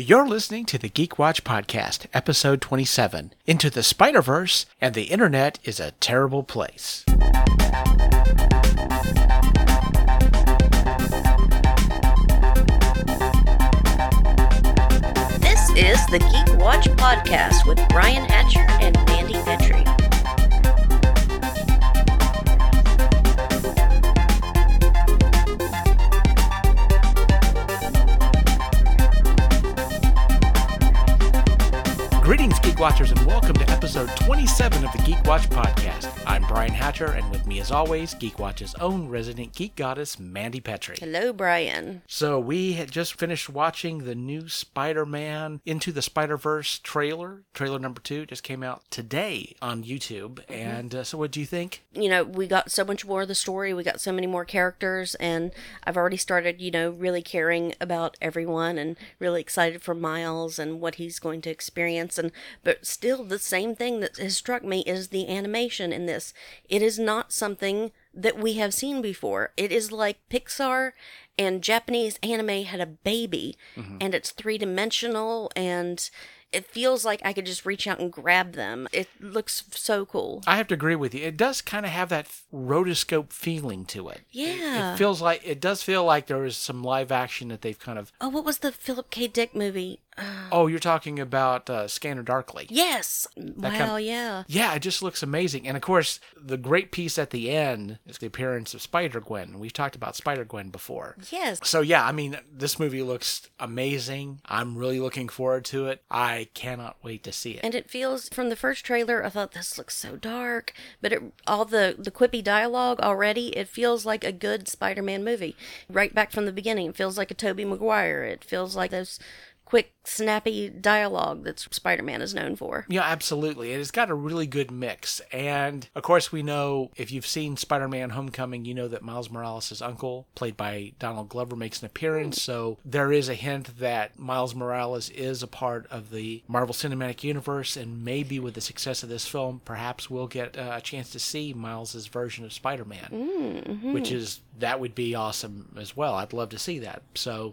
You're listening to the Geek Watch Podcast, episode 27 Into the Spider Verse and the Internet is a Terrible Place. This is the Geek Watch Podcast with Brian Hatcher and Mandy Petrie. Geek Watchers, and welcome to episode 27 of the Geek Watch Podcast. I'm Brian Hatcher, and with me, as always, Geek Watch's own resident geek goddess, Mandy Petrie. Hello, Brian. So, we had just finished watching the new Spider Man Into the Spider Verse trailer. Trailer number two just came out today on YouTube. And uh, so, what do you think? You know, we got so much more of the story, we got so many more characters, and I've already started, you know, really caring about everyone and really excited for Miles and what he's going to experience. And but still, the same thing that has struck me is the animation in this. It is not something that we have seen before. It is like Pixar and Japanese anime had a baby, mm-hmm. and it's three dimensional and. It feels like I could just reach out and grab them. It looks so cool. I have to agree with you. It does kind of have that rotoscope feeling to it. Yeah. It feels like it does feel like there is some live action that they've kind of. Oh, what was the Philip K. Dick movie? Oh, you're talking about uh, Scanner Darkly. Yes. Wow, kind- yeah. Yeah, it just looks amazing. And of course, the great piece at the end is the appearance of Spider Gwen. We've talked about Spider Gwen before. Yes. So yeah, I mean, this movie looks amazing. I'm really looking forward to it. I cannot wait to see it. And it feels from the first trailer, I thought this looks so dark, but it, all the the quippy dialogue already, it feels like a good Spider-Man movie. Right back from the beginning, it feels like a Tobey Maguire. It feels like those quick, snappy dialogue that Spider-Man is known for. Yeah, absolutely. It's got a really good mix. And of course, we know if you've seen Spider Man Homecoming, you know that Miles Morales' uncle, played by Donald Glover, makes an appearance. So there is a hint that Miles Morales is a part of the Marvel Cinematic Universe. And maybe with the success of this film, perhaps we'll get uh, a chance to see Miles' version of Spider Man, which is, that would be awesome as well. I'd love to see that. So.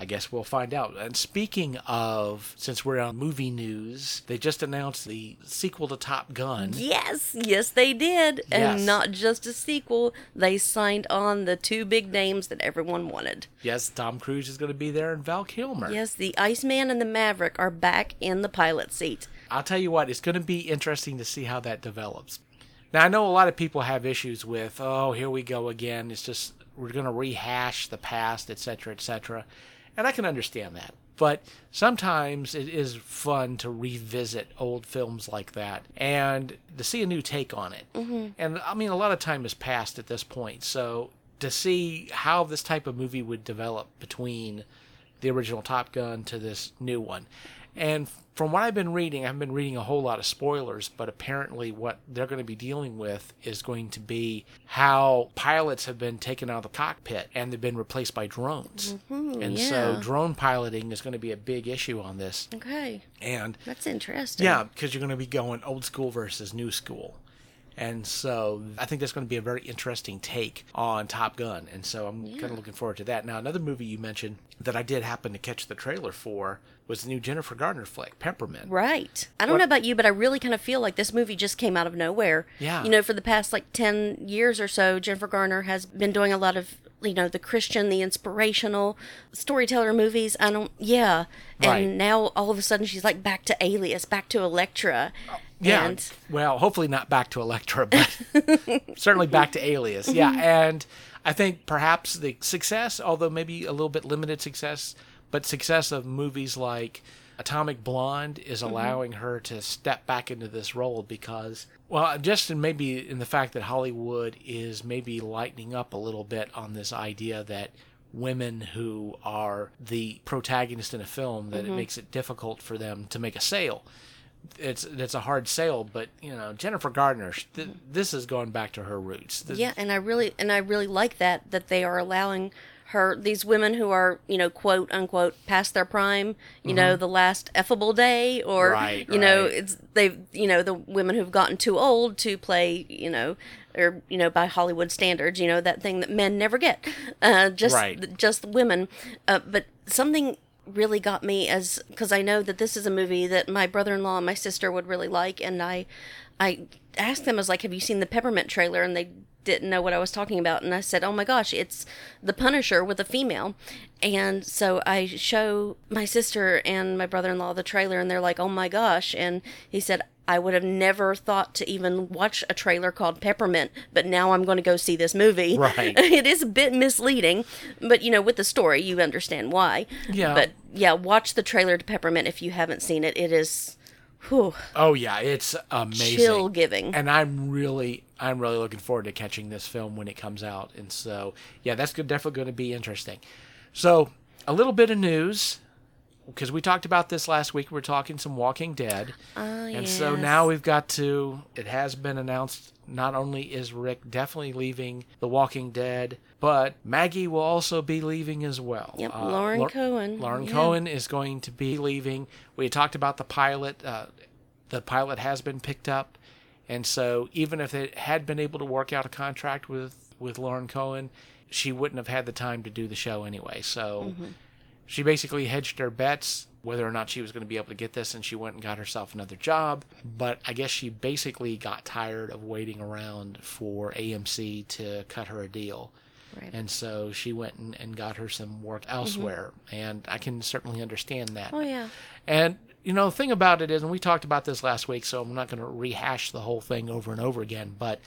I guess we'll find out. And speaking of, since we're on movie news, they just announced the sequel to Top Gun. Yes, yes, they did. Yes. And not just a sequel, they signed on the two big names that everyone wanted. Yes, Tom Cruise is going to be there and Val Kilmer. Yes, the Iceman and the Maverick are back in the pilot seat. I'll tell you what, it's going to be interesting to see how that develops. Now, I know a lot of people have issues with, oh, here we go again. It's just, we're going to rehash the past, etc., etc. And I can understand that. But sometimes it is fun to revisit old films like that and to see a new take on it. Mm-hmm. And I mean, a lot of time has passed at this point. So to see how this type of movie would develop between the original Top Gun to this new one. And from what I've been reading, I've been reading a whole lot of spoilers, but apparently what they're going to be dealing with is going to be how pilots have been taken out of the cockpit and they've been replaced by drones. Mm-hmm, and so drone piloting is going to be a big issue on this. Okay, And that's interesting. yeah, because you're going to be going old school versus new school. And so I think that's going to be a very interesting take on Top Gun. And so I'm kind of looking forward to that. Now, another movie you mentioned that I did happen to catch the trailer for was the new Jennifer Gardner flick, Peppermint. Right. I don't What- know about you, but I really kind of feel like this movie just came out of nowhere. Yeah. You know, for the past like 10 years or so, Jennifer Garner has been doing a lot of, you know, the Christian, the inspirational storyteller movies. I don't, yeah. Right. And now all of a sudden she's like back to Alias, back to Elektra. Oh, Yeah. And well, hopefully not back to Elektra, but certainly back to Alias. Yeah. And I think perhaps the success, although maybe a little bit limited success, but success of movies like Atomic Blonde is mm-hmm. allowing her to step back into this role because, well, just in maybe in the fact that Hollywood is maybe lightening up a little bit on this idea that women who are the protagonist in a film that it mm-hmm. makes it difficult for them to make a sale it's it's a hard sale, but you know Jennifer Gardner, th- this is going back to her roots. Yeah, and I really and I really like that that they are allowing her these women who are you know quote unquote past their prime you know the last effable day or Mm-hmm. Right, you know it's they've you know the women who've gotten too old to play you know or you know by Hollywood standards you know that thing that men never get uh just Right. just women uh, but something really got me as because I know that this is a movie that my brother-in-law and my sister would really like, and I, I asked them, I was like, "Have you seen the Peppermint trailer?" And they didn't know what I was talking about, and I said, "Oh my gosh, it's the Punisher with a female." And so I show my sister and my brother-in-law the trailer, and they're like, "Oh my gosh!" And he said, I would have never thought to even watch a trailer called Peppermint, but now I'm going to go see this movie. Right. it is a bit misleading, but you know, with the story, you understand why. Yeah. But yeah, watch the trailer to Peppermint if you haven't seen it. It is, whew, Oh yeah, it's amazing. chill giving. And I'm really, I'm really looking forward to catching this film when it comes out. And so, yeah, that's good, definitely going to be interesting. So, a little bit of news because we talked about this last week. we're talking some Walking Dead, Ah, and so now we've got to. It has been announced. Not only is Rick definitely leaving The Walking Dead, but Maggie will also be leaving as well. Yep, Uh, Lauren Lau- Cohan. Lauren Yeah. Cohan is going to be leaving. We talked about the pilot. Uh, the pilot has been picked up, and so even if it had been able to work out a contract with with Lauren Cohan, she wouldn't have had the time to do the show anyway. So Mm-hmm. She basically hedged her bets whether or not she was going to be able to get this, and she went and got herself another job. But I guess she basically got tired of waiting around for AMC to cut her a deal. Right. And so she went and, and got her some work mm-hmm. elsewhere. And I can certainly understand that. Oh yeah. And you know, the thing about it is, and we talked about this last week, so I'm not going to rehash the whole thing over and over again. But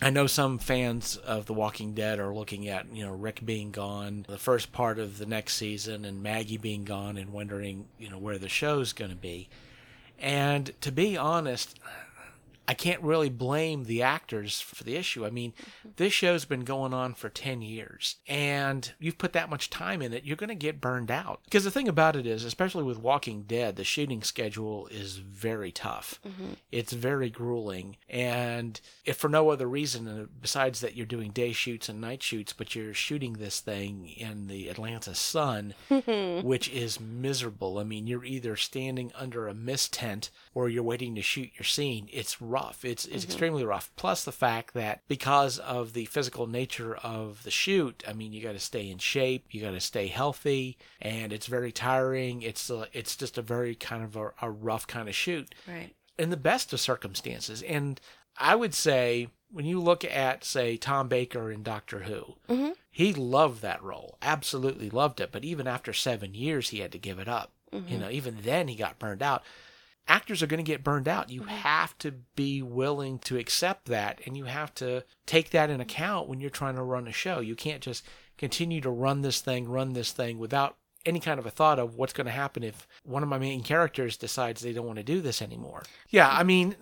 I know some fans of The Walking Dead are looking at you know Rick being gone, the first part of the next season, and Maggie being gone, and wondering you know where the show's going to be. And to be honest, I can't really blame the actors for the issue. I mean, this show's been going on for 10 years and you've put that much time in it, you're going to get burned out. Because the thing about it is, especially with Walking Dead, the shooting schedule is very tough. It's very grueling. And if for no other reason uh, besides that you're doing day shoots and night shoots, but you're shooting this thing in the Atlanta sun, which is miserable. I mean, you're either standing under a mist tent or you're waiting to shoot your scene. It's rough. It's it's mm-hmm. extremely rough. Plus the fact that because of the physical nature of the shoot, I mean, you got to stay in shape, you got to stay healthy, and it's very tiring. It's a, it's just a very kind of a, a rough kind of shoot Right. in the best of circumstances. And I would say when you look at, say, Tom Baker in Doctor Who, mm-hmm. he loved that role, absolutely loved it. But even after seven years, he had to give it up. You mm-hmm. know, even then he got burned out. Actors are going to get burned out. You mm-hmm. have to be willing to accept that, and you have to take that in account when you're trying to run a show. You can't just continue to run this thing, run this thing without any kind of a thought of what's going to happen if one of my main characters decides they don't want to do this anymore. Yeah, I mean,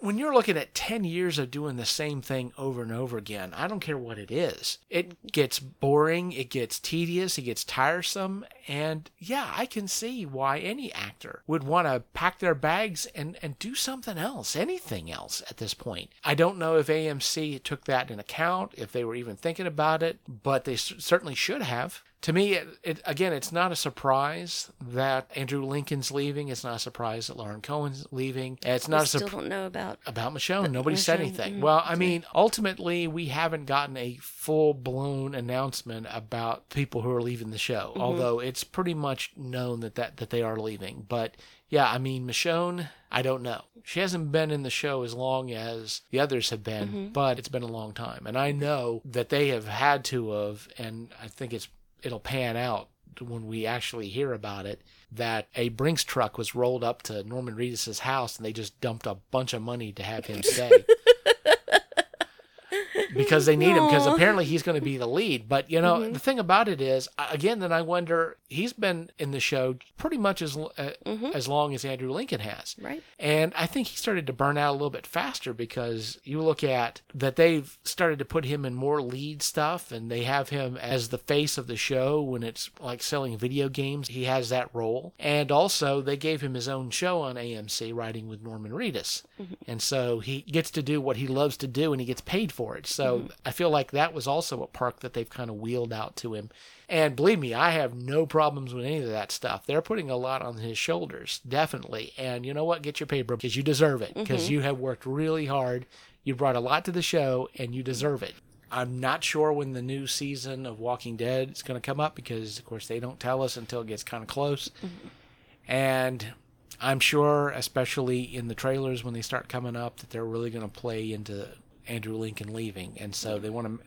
when you're looking at 10 years of doing the same thing over and over again, I don't care what it is. It gets boring, it gets tedious, it gets tiresome, and yeah, I can see why any actor would want to pack their bags and, and do something else, anything else at this point. I don't know if AMC took that in account, if they were even thinking about it, but they certainly should have to me, it, it, again, it's not a surprise that Andrew Lincoln's leaving. It's not a surprise that Lauren Cohan's leaving. It's not we a still surprise don't know about. about Michonne. Nobody said anything. mm, Well, I mean, ultimately, we haven't gotten a full blown announcement about people who are leaving the show. Mm-hmm. Although it's pretty much known that, that that they are leaving. But yeah, I mean, Michonne, I don't know. She hasn't been in the show as long as the others have been, mm-hmm. but it's been a long time, and I know that they have had to have, and I think it's it'll pan out when we actually hear about it that a Brinks truck was rolled up to Norman Reedus's house and they just dumped a bunch of money to have him stay. because they need him because apparently he's going to be the lead. But you know, mm-hmm. the thing about it is again then I wonder he's been in the show pretty much as uh, mm-hmm. as long as Andrew Lincoln has. Right. And I think he started to burn out a little bit faster because you look at that they've started to put him in more lead stuff and they have him as the face of the show when it's like selling video games. He has that role. And also they gave him his own show on AMC writing with Norman Reedus. Mm-hmm. And so he gets to do what he loves to do and he gets paid for it. So Mm-hmm. I feel like that was also a perk that they've kind of wheeled out to him. And believe me, I have no problems with any of that stuff. They're putting a lot on his shoulders, definitely. And you know what? Get your paper because you deserve it because mm-hmm. you have worked really hard. You brought a lot to the show and you deserve it. I'm not sure when the new season of Walking Dead is going to come up because, of course, they don't tell us until it gets kind of close. Mm-hmm. And I'm sure, especially in the trailers when they start coming up, that they're really going to play into Andrew Lincoln leaving. And so they want to.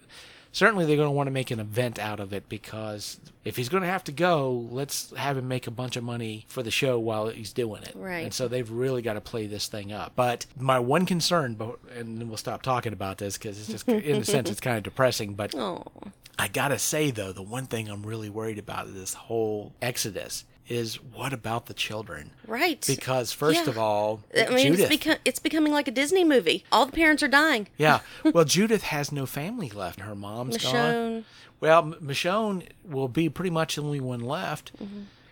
Certainly, they're going to want to make an event out of it because if he's going to have to go, let's have him make a bunch of money for the show while he's doing it. Right. And so they've really got to play this thing up. But my one concern, but- and then we'll stop talking about this because it's just, in a sense, it's kind of depressing. But Oh, I gotta say though, the one thing I'm really worried about in this whole exodus is what about the children? right. Because first Yeah. of all, I mean, Judith. it's, beco- it's becoming like a Disney movie. All the parents are dying. yeah, well, Judith has no family left. Her mom's gone. Well, Michonne will be pretty much the only one left.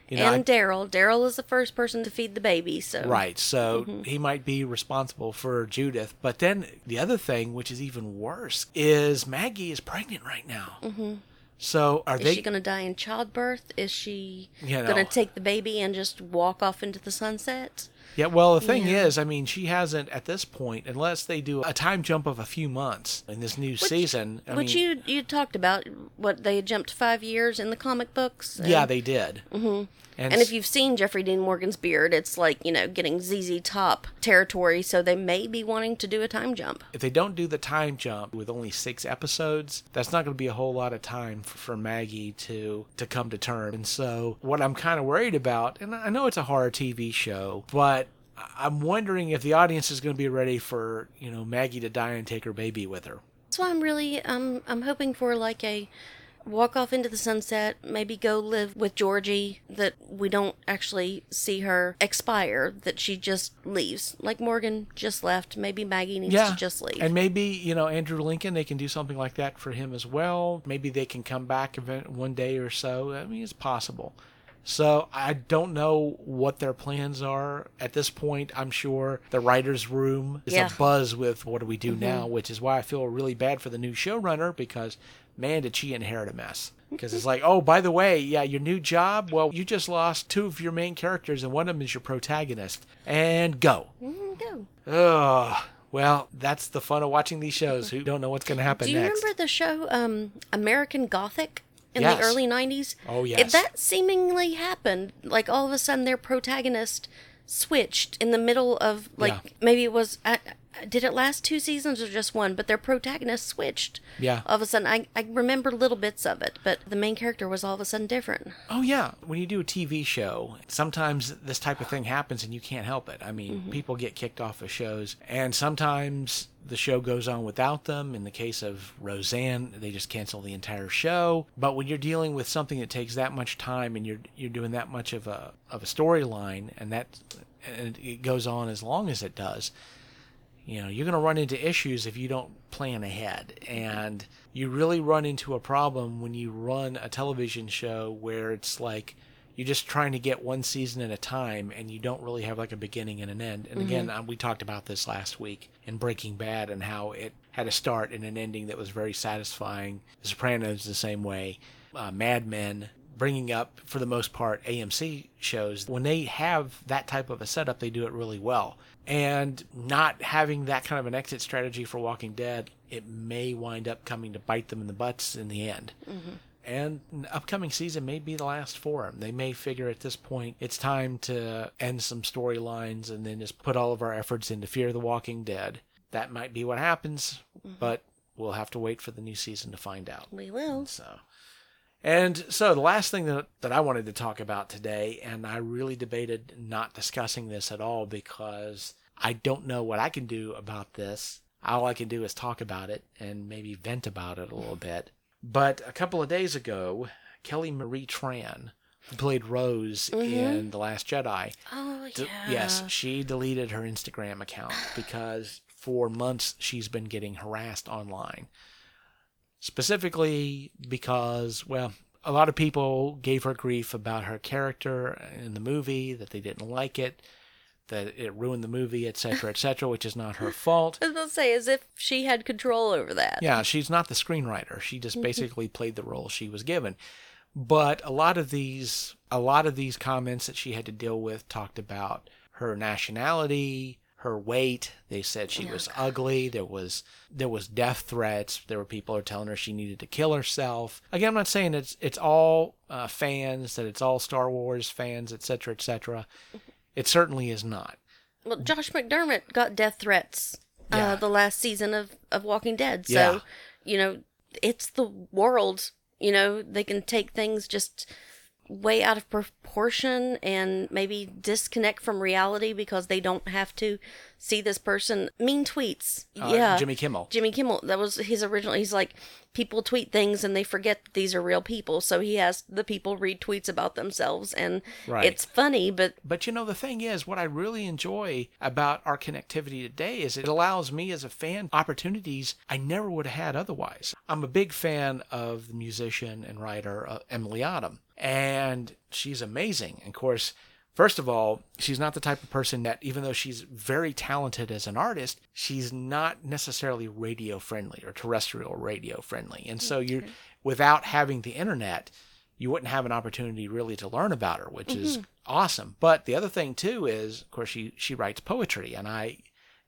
You know, and Daryl. Daryl is the first person to feed the baby, so Right. So Mm-hmm. he might be responsible for Judith. But then the other thing, which is even worse, is Maggie is pregnant right now. Mm-hmm. So are Is they? Is she going to die in childbirth? Is she You know. going to take the baby and just walk off into the sunset? Yeah, well, the thing Yeah. is, I mean, she hasn't at this point, unless they do a time jump of a few months in this new season. I Which mean, you you talked about what they jumped five years in the comic books. and- yeah, they did. Mm-hmm. And, And if you've seen Jeffrey Dean Morgan's beard, it's like you know getting ZZ Top territory. So they may be wanting to do a time jump. if they don't do the time jump with only six episodes, that's not going to be a whole lot of time for, for Maggie to to come to terms. And so, what I'm kind of worried about, and I know it's a horror TV show, but I'm wondering if the audience is going to be ready for you know Maggie to die and take her baby with her. So I'm really um I'm hoping for like a walk off into the sunset, maybe go live with Georgie, that we don't actually see her expire, that she just leaves. Like Morgan just left, maybe Maggie needs to just leave. And maybe, you know, Andrew Lincoln, they can do something like that for him as well. Maybe they can come back event one day or so. I mean, it's possible. So I don't know what their plans are at this point. I'm sure the writers' room is Yeah. Mm-hmm. a buzz with what do we do now, which is why I feel really bad for the new showrunner because man, did she inherit a mess. Because it's like, oh, by the way, yeah, your new job. Well, you just lost two of your main characters, and one of them is your protagonist. And go. Mm, go. Ugh. Well, that's the fun of watching these shows. Who don't know what's going to happen Do you next? remember the show um American Gothic? In Yes. the early '90s, Oh, It- that seemingly happened. Like all of a sudden, their protagonist switched in the middle of like Yeah. maybe it was uh, did it last two seasons or just one? But their protagonist switched. Yeah. All of a sudden, I I remember little bits of it, but the main character was all of a sudden different. Oh yeah, when you do a TV show, sometimes this type of thing happens and you can't help it. I mean, mm-hmm. people get kicked off of shows, and sometimes the show goes on without them. In the case of Roseanne, they just cancel the entire show. But when you're dealing with something that takes that much time and you're you're doing that much of a of a storyline, and that and it goes on as long as it does, you know you're going to run into issues if you don't plan ahead. And you really run into a problem when you run a television show where it's like you're just trying to get one season at a time and you don't really have like a beginning and an end. And again uh, we talked about this last week in breaking bad and how it had a start and an ending that was very satisfying. The sopranos the same way. Uh, mad men bringing up for the most part AMC shows when they have that type of a setup they do it really well and not having that kind of an exit strategy for Walking Dead it may wind up coming to bite them in the butts in the end mm-hmm. and an upcoming season may be the last for them. They may figure at this point it's time to end some storylines and then just put all of our efforts into Fear the Walking Dead. That might be what happens, mm-hmm. but we'll have to wait for the new season to find out. We will. So, and so the last thing that, that I wanted to talk about today, and I really debated not discussing this at all because I don't know what I can do about this. All I can do is talk about it and maybe vent about it a little bit. But a couple of days ago, Kelly Marie Tran, who played Rose mm-hmm. in The Last Jedi, Oh yeah. Yes, she deleted her Instagram account because for months she's been getting harassed online. Specifically because, well, a lot of people gave her grief about her character in the movie, that they didn't like it, that it ruined the movie, etc., etc., which is not her fault. I was about to say as if she had control over that. Yeah, she's not the screenwriter. She just basically played the role she was given. But a lot of these a lot of these comments that she had to deal with talked about her nationality, her weight. They said she was ugly. There was there was death threats. There were people who were telling her she needed to kill herself. Again, I'm not saying it's it's all uh, fans that it's all Star Wars fans, etc., etc. It certainly is not. Well, Josh McDermitt got death threats Yeah. uh, the last season of, of Walking Dead. So, Yeah. you know, it's the world. You know, they can take things just way out of proportion and maybe disconnect from reality because they don't have to see this person. Mean tweets. Uh, yeah. Jimmy Kimmel. Jimmy Kimmel. That was his original. He's like, people tweet things and they forget that these are real people. So he has the people read tweets about themselves, and Right. it's funny, but But you know, the thing is, what I really enjoy about our connectivity today is it allows me as a fan opportunities I never would have had otherwise. I'm a big fan of the musician and writer uh, Emily Autumn, and she's amazing. And of course, first of all, she's not the type of person that, even though she's very talented as an artist, she's not necessarily radio friendly or terrestrial radio friendly. And so you're, without having the internet, you wouldn't have an opportunity really to learn about her, which is mm-hmm. awesome. But the other thing too is, of course, she she writes poetry, and I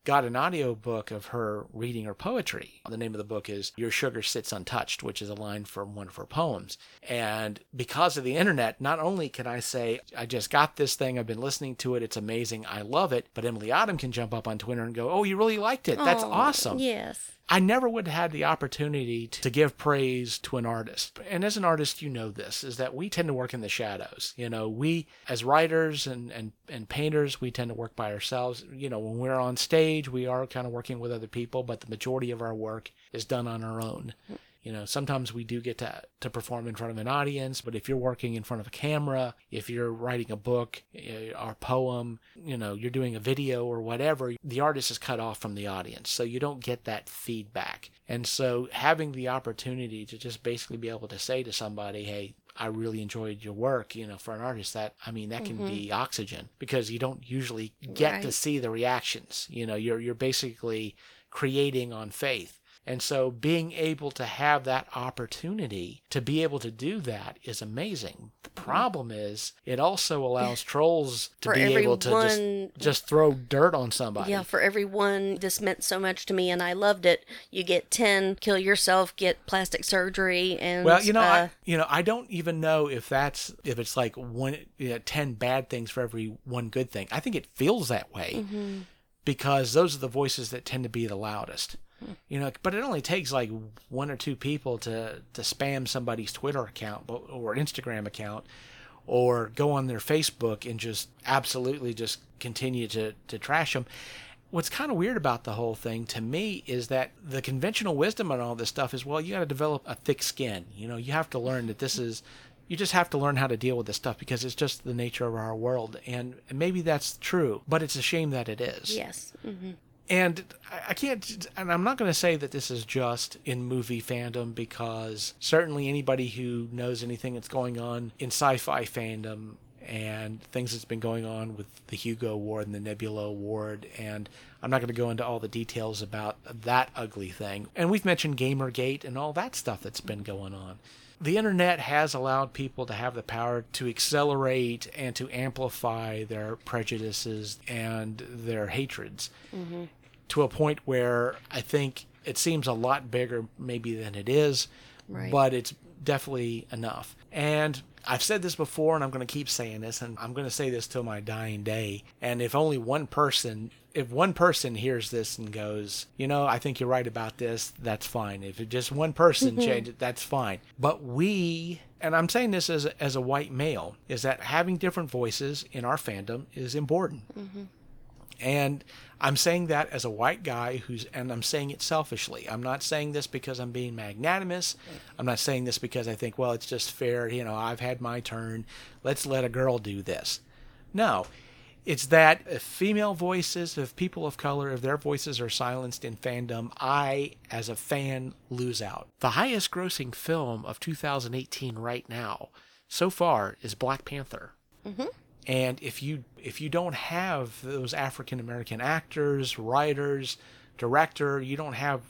got an audio book of her reading her poetry. The name of the book is Your Sugar Sits Untouched, which is a line from one of her poems. And because of the internet, not only can I say, I just got this thing, I've been listening to it, it's amazing, I love it, but Emily Autumn can jump up on Twitter and go, Oh, you really liked it. That's Aw, awesome. Yes. I never would have had the opportunity to give praise to an artist. And as an artist, you know this, is that we tend to work in the shadows. You know, we as writers and, and, and painters, we tend to work by ourselves. You know, when we're on stage, we are kind of working with other people, but the majority of our work is done on our own. You know, sometimes we do get to, to perform in front of an audience, but if you're working in front of a camera, if you're writing a book eh, or poem, you know, you're doing a video or whatever, the artist is cut off from the audience. So you don't get that feedback. And so having the opportunity to just basically be able to say to somebody, hey, I really enjoyed your work, you know, for an artist that I mean that can be oxygen because you don't usually get to see the reactions. You know, you're you're basically creating on faith. And so being able to have that opportunity to be able to do that is amazing. The problem is it also allows trolls to For be able to just, just throw dirt on somebody. Yeah, for everyone, this meant so much to me, and I loved it. You get ten, kill yourself, get plastic surgery, and Well, you know, uh, I, you know, I don't even know if that's if it's like one, you know, ten bad things for every one good thing. I think it feels that way Mm-hmm. because those are the voices that tend to be the loudest. You know, but it only takes like one or two people to to spam somebody's Twitter account or Instagram account or go on their Facebook and just absolutely just continue to to trash them. What's kind of weird about the whole thing to me is that the conventional wisdom on all this stuff is well, you got to develop a thick skin. You know, you have to learn that this is you just have to learn how to deal with this stuff because it's just the nature of our world and maybe that's true, but it's a shame that it is. yes, hmm And I- can't, and I'm not going to say that this is just in movie fandom because certainly anybody who knows anything that's going on in sci fi fandom and things that's been going on with the Hugo Award and the Nebula Award, and I'm not going to go into all the details about that ugly thing. And we've mentioned Gamergate and all that stuff that's been going on the internet has allowed people to have the power to accelerate and to amplify their prejudices and their hatreds mm-hmm. to a point where I think it seems a lot bigger maybe than it is, Right. but it's definitely enough. And I've said this before and I'm going to keep saying this and I'm going to say this till my dying day. And if only one person if one person hears this and goes, you know, I think you're right about this, that's fine. If just one person mm-hmm. change it, that's fine. But we, and I'm saying this as a, as a white male, is that having different voices in our fandom is important. Mm-hmm. And I'm saying that as a white guy who's, and I'm saying it selfishly. I'm not saying this because I'm being magnanimous. I'm not saying this because I think, well, it's just fair. You know, I've had my turn. Let's let a girl do this. No, it's that if female voices, if people of color, if their voices are silenced in fandom, I, as a fan, lose out. The highest grossing film of 2018 right now, so far, is Black Panther. Mm-hmm. And if you if you don't have those African American actors, writers, director, you don't have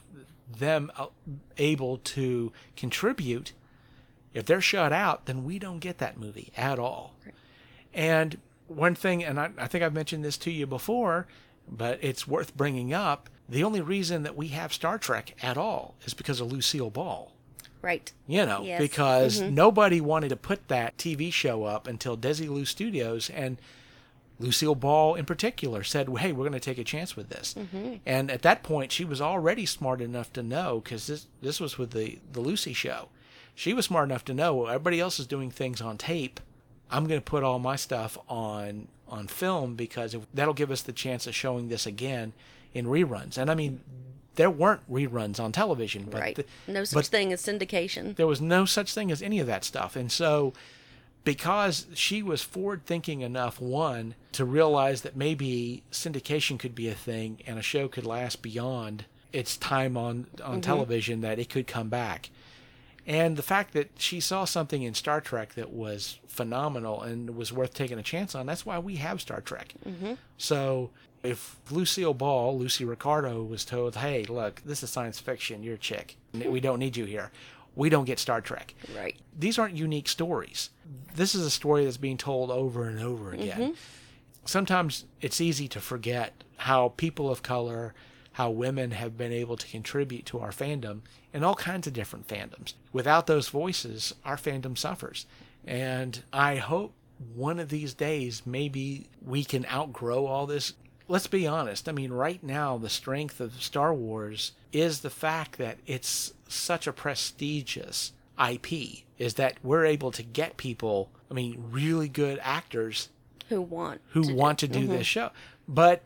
them uh, able to contribute. If they're shut out, then we don't get that movie at all. And one thing, and I, I think I've mentioned this to you before, but it's worth bringing up. The only reason that we have Star Trek at all is because of Lucille Ball. Right. You know, Yes. because mm-hmm. nobody wanted to put that TV show up until Desilu Studios and Lucille Ball in particular said, "Hey, we're going to take a chance with this." Mm-hmm. And at that point, she was already smart enough to know because this this was with the the Lucy show. She was smart enough to know well, everybody else is doing things on tape. I'm going to put all my stuff on on film because if, that'll give us the chance of showing this again in reruns. And I mean, there weren't reruns on television, but Right. the- no such thing as syndication. there was no such thing as any of that stuff. And so, because she was forward thinking enough, one, to realize that maybe syndication could be a thing and a show could last beyond its time on, on mm-hmm. television, that it could come back. And the fact that she saw something in Star Trek that was phenomenal and was worth taking a chance on, that's why we have Star Trek. Mm-hmm. So if Lucille Ball, Lucy Ricardo, was told, hey, look, this is science fiction, you're a chick, we don't need you here, we don't get Star Trek. Right. These aren't unique stories. This is a story that's being told over and over again. Mm-hmm. Sometimes it's easy to forget how people of color, how women have been able to contribute to our fandom in all kinds of different fandoms. Without those voices, our fandom suffers. And I hope one of these days maybe we can outgrow all this. Let's be honest. I mean, right now, the strength of Star Wars is the fact that it's such a prestigious IP, is that we're able to get people, I mean, really good actors Who want who to want do, to do this mm-hmm. show. But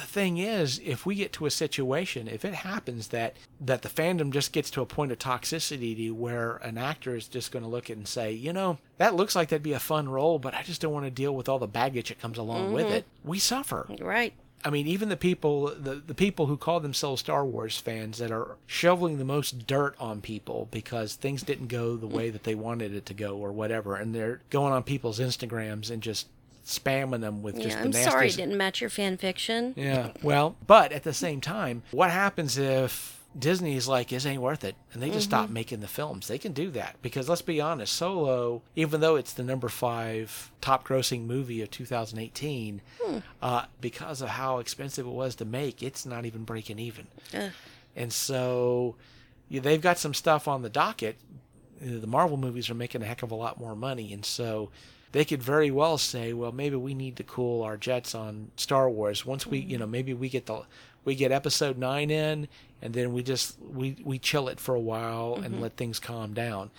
the thing is, if we get to a situation, if it happens that that the fandom just gets to a point of toxicity where an actor is just going to look at it and say, you know, that looks like that'd be a fun role, but I just don't want to deal with all the baggage that comes along with mm-hmm. it. We suffer. Right. I mean, even the people the, the people who call themselves Star Wars fans that are shoveling the most dirt on people because things didn't go the mm. way that they wanted it to go or whatever, and they're going on people's Instagrams and just spamming them with just Yeah, the I'm nastiest. sorry it didn't match your fan fiction. Yeah. Well, but at the same time, what happens if Disney's like, this ain't worth it, and they just stop making the films? They can do that because let's be honest, Solo, even though it's the number five top grossing movie of 2018, uh, because of how expensive it was to make, it's not even breaking even. Ugh. And so yeah, they've got some stuff on the docket. The Marvel movies are making a heck of a lot more money, and so they could very well say, well, maybe we need to cool our jets on Star Wars. Once we, you mm. know, maybe we get the we get Episode nine in, and then we just we we chill it for a while and mm-hmm. let things calm down.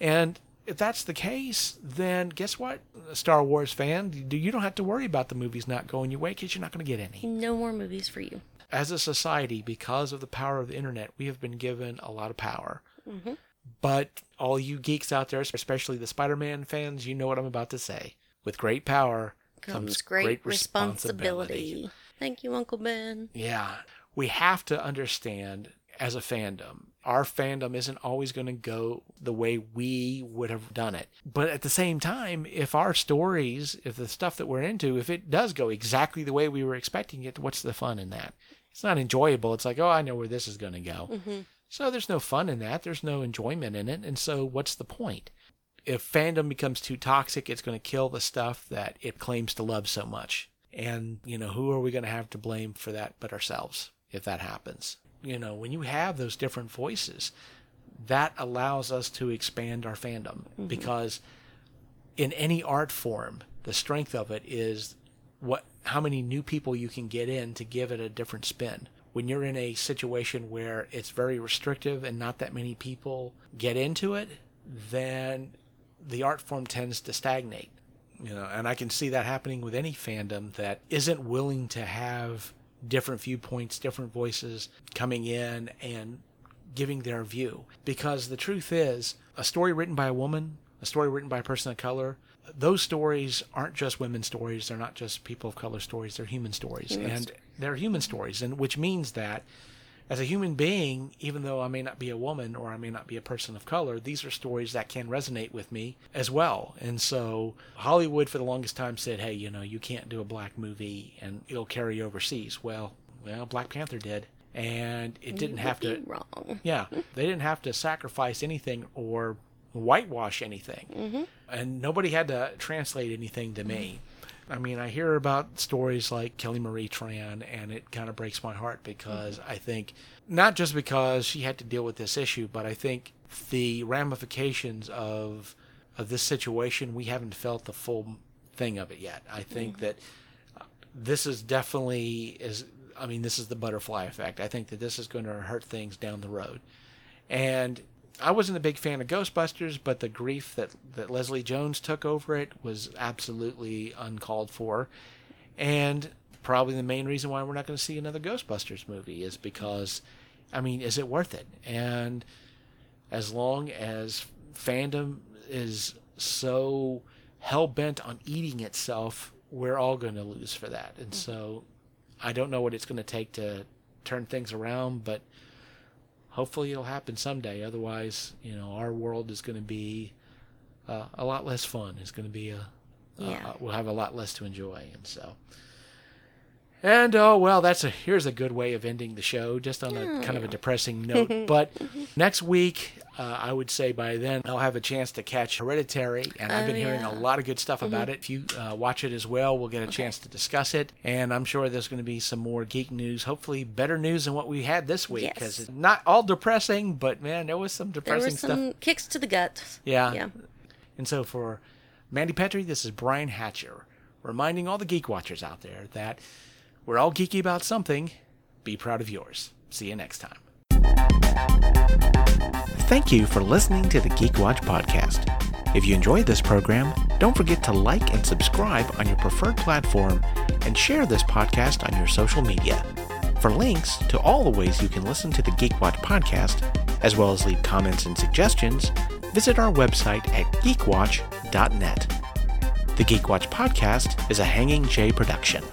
And if that's the case, then guess what, Star Wars fan, you you don't have to worry about the movies not going your way because you're not going to get any No more movies for you. as a society, because of the power of the internet, we have been given a lot of power. Mm-hmm. But all you geeks out there, especially the Spider Man fans, you know what I'm about to say. With great power Comes great, responsibility. Thank you, Uncle Ben. Yeah. We have to understand as a fandom, our fandom isn't always going to go the way we would have done it. But at the same time, if our stories, if the stuff that we're into, if it does go exactly the way we were expecting it, what's the fun in that? It's not enjoyable. It's like, oh, I know where this is going to go. Mm-hmm. So there's no fun in that. There's no enjoyment in it. And so what's the point? If fandom becomes too toxic, it's going to kill the stuff that it claims to love so much. And, you know, who are we going to have to blame for that but ourselves if that happens? You know, when you have those different voices, that allows us to expand our fandom mm-hmm. because in any art form, the strength of it is what how many new people you can get in to give it a different spin. When you're in a situation where it's very restrictive and not that many people get into it, then the art form tends to stagnate. You know, and I can see that happening with any fandom that isn't willing to have different viewpoints, different voices coming in and giving their view. Because the truth is, a story written by a woman, a story written by a person of color, those stories aren't just women's stories. They're not just people of color stories. They're human stories. and they're human stories. And which means that as a human being, even though I may not be a woman or I may not be a person of color, these are stories that can resonate with me as well. And so Hollywood for the longest time said, hey, you know, you can't do a black movie and it'll carry overseas. Well, well, Black Panther did. And it didn't have to Be wrong. yeah, they didn't have to sacrifice anything or whitewash anything, and nobody had to translate anything to me. I mean, I hear about stories like Kelly Marie Tran, and it kind of breaks my heart because mm-hmm. I think, not just because she had to deal with this issue, but I think the ramifications of of this situation, we haven't felt the full thing of it yet. I think mm-hmm. that uh, this is definitely is. I mean, this is the butterfly effect. I think that this is going to hurt things down the road, and I wasn't a big fan of Ghostbusters, but the grief that, that Leslie Jones took over it was absolutely uncalled for. And probably the main reason why we're not going to see another Ghostbusters movie is because, I mean, is it worth it? And as long as fandom is so hell bent on eating itself, we're all going to lose for that. And hmm. so I don't know what it's going to take to turn things around, but hopefully it'll happen someday. Otherwise, you know, our world is going to be uh, a lot less fun. It's going to be a, Yeah. uh, we'll have a lot less to enjoy, and so. And oh well, that's a here's a good way of ending the show, just on a kind of a depressing note. but next week, uh, I would say by then I'll have a chance to catch Hereditary, and I've Oh, been hearing yeah. Mm-hmm. a lot of good stuff about it. If you uh, watch it as well, we'll get a chance to discuss it, and I'm sure there's going to be some more geek news. Hopefully, better news than what we had this week, because Yes. it's not all depressing, but man, there was some depressing There were some stuff. kicks to the gut. Yeah. Yeah. And so for Mandy Petrie, this is Brian Hatcher, reminding all the geek watchers out there that we're all geeky about something. Be proud of yours. See you next time. Thank you for listening to the Geek Watch podcast. If you enjoyed this program, don't forget to like and subscribe on your preferred platform and share this podcast on your social media. For links to all the ways you can listen to the Geek Watch podcast, as well as leave comments and suggestions, visit our website at geekwatch.net. The Geek Watch podcast is a Hanging J production.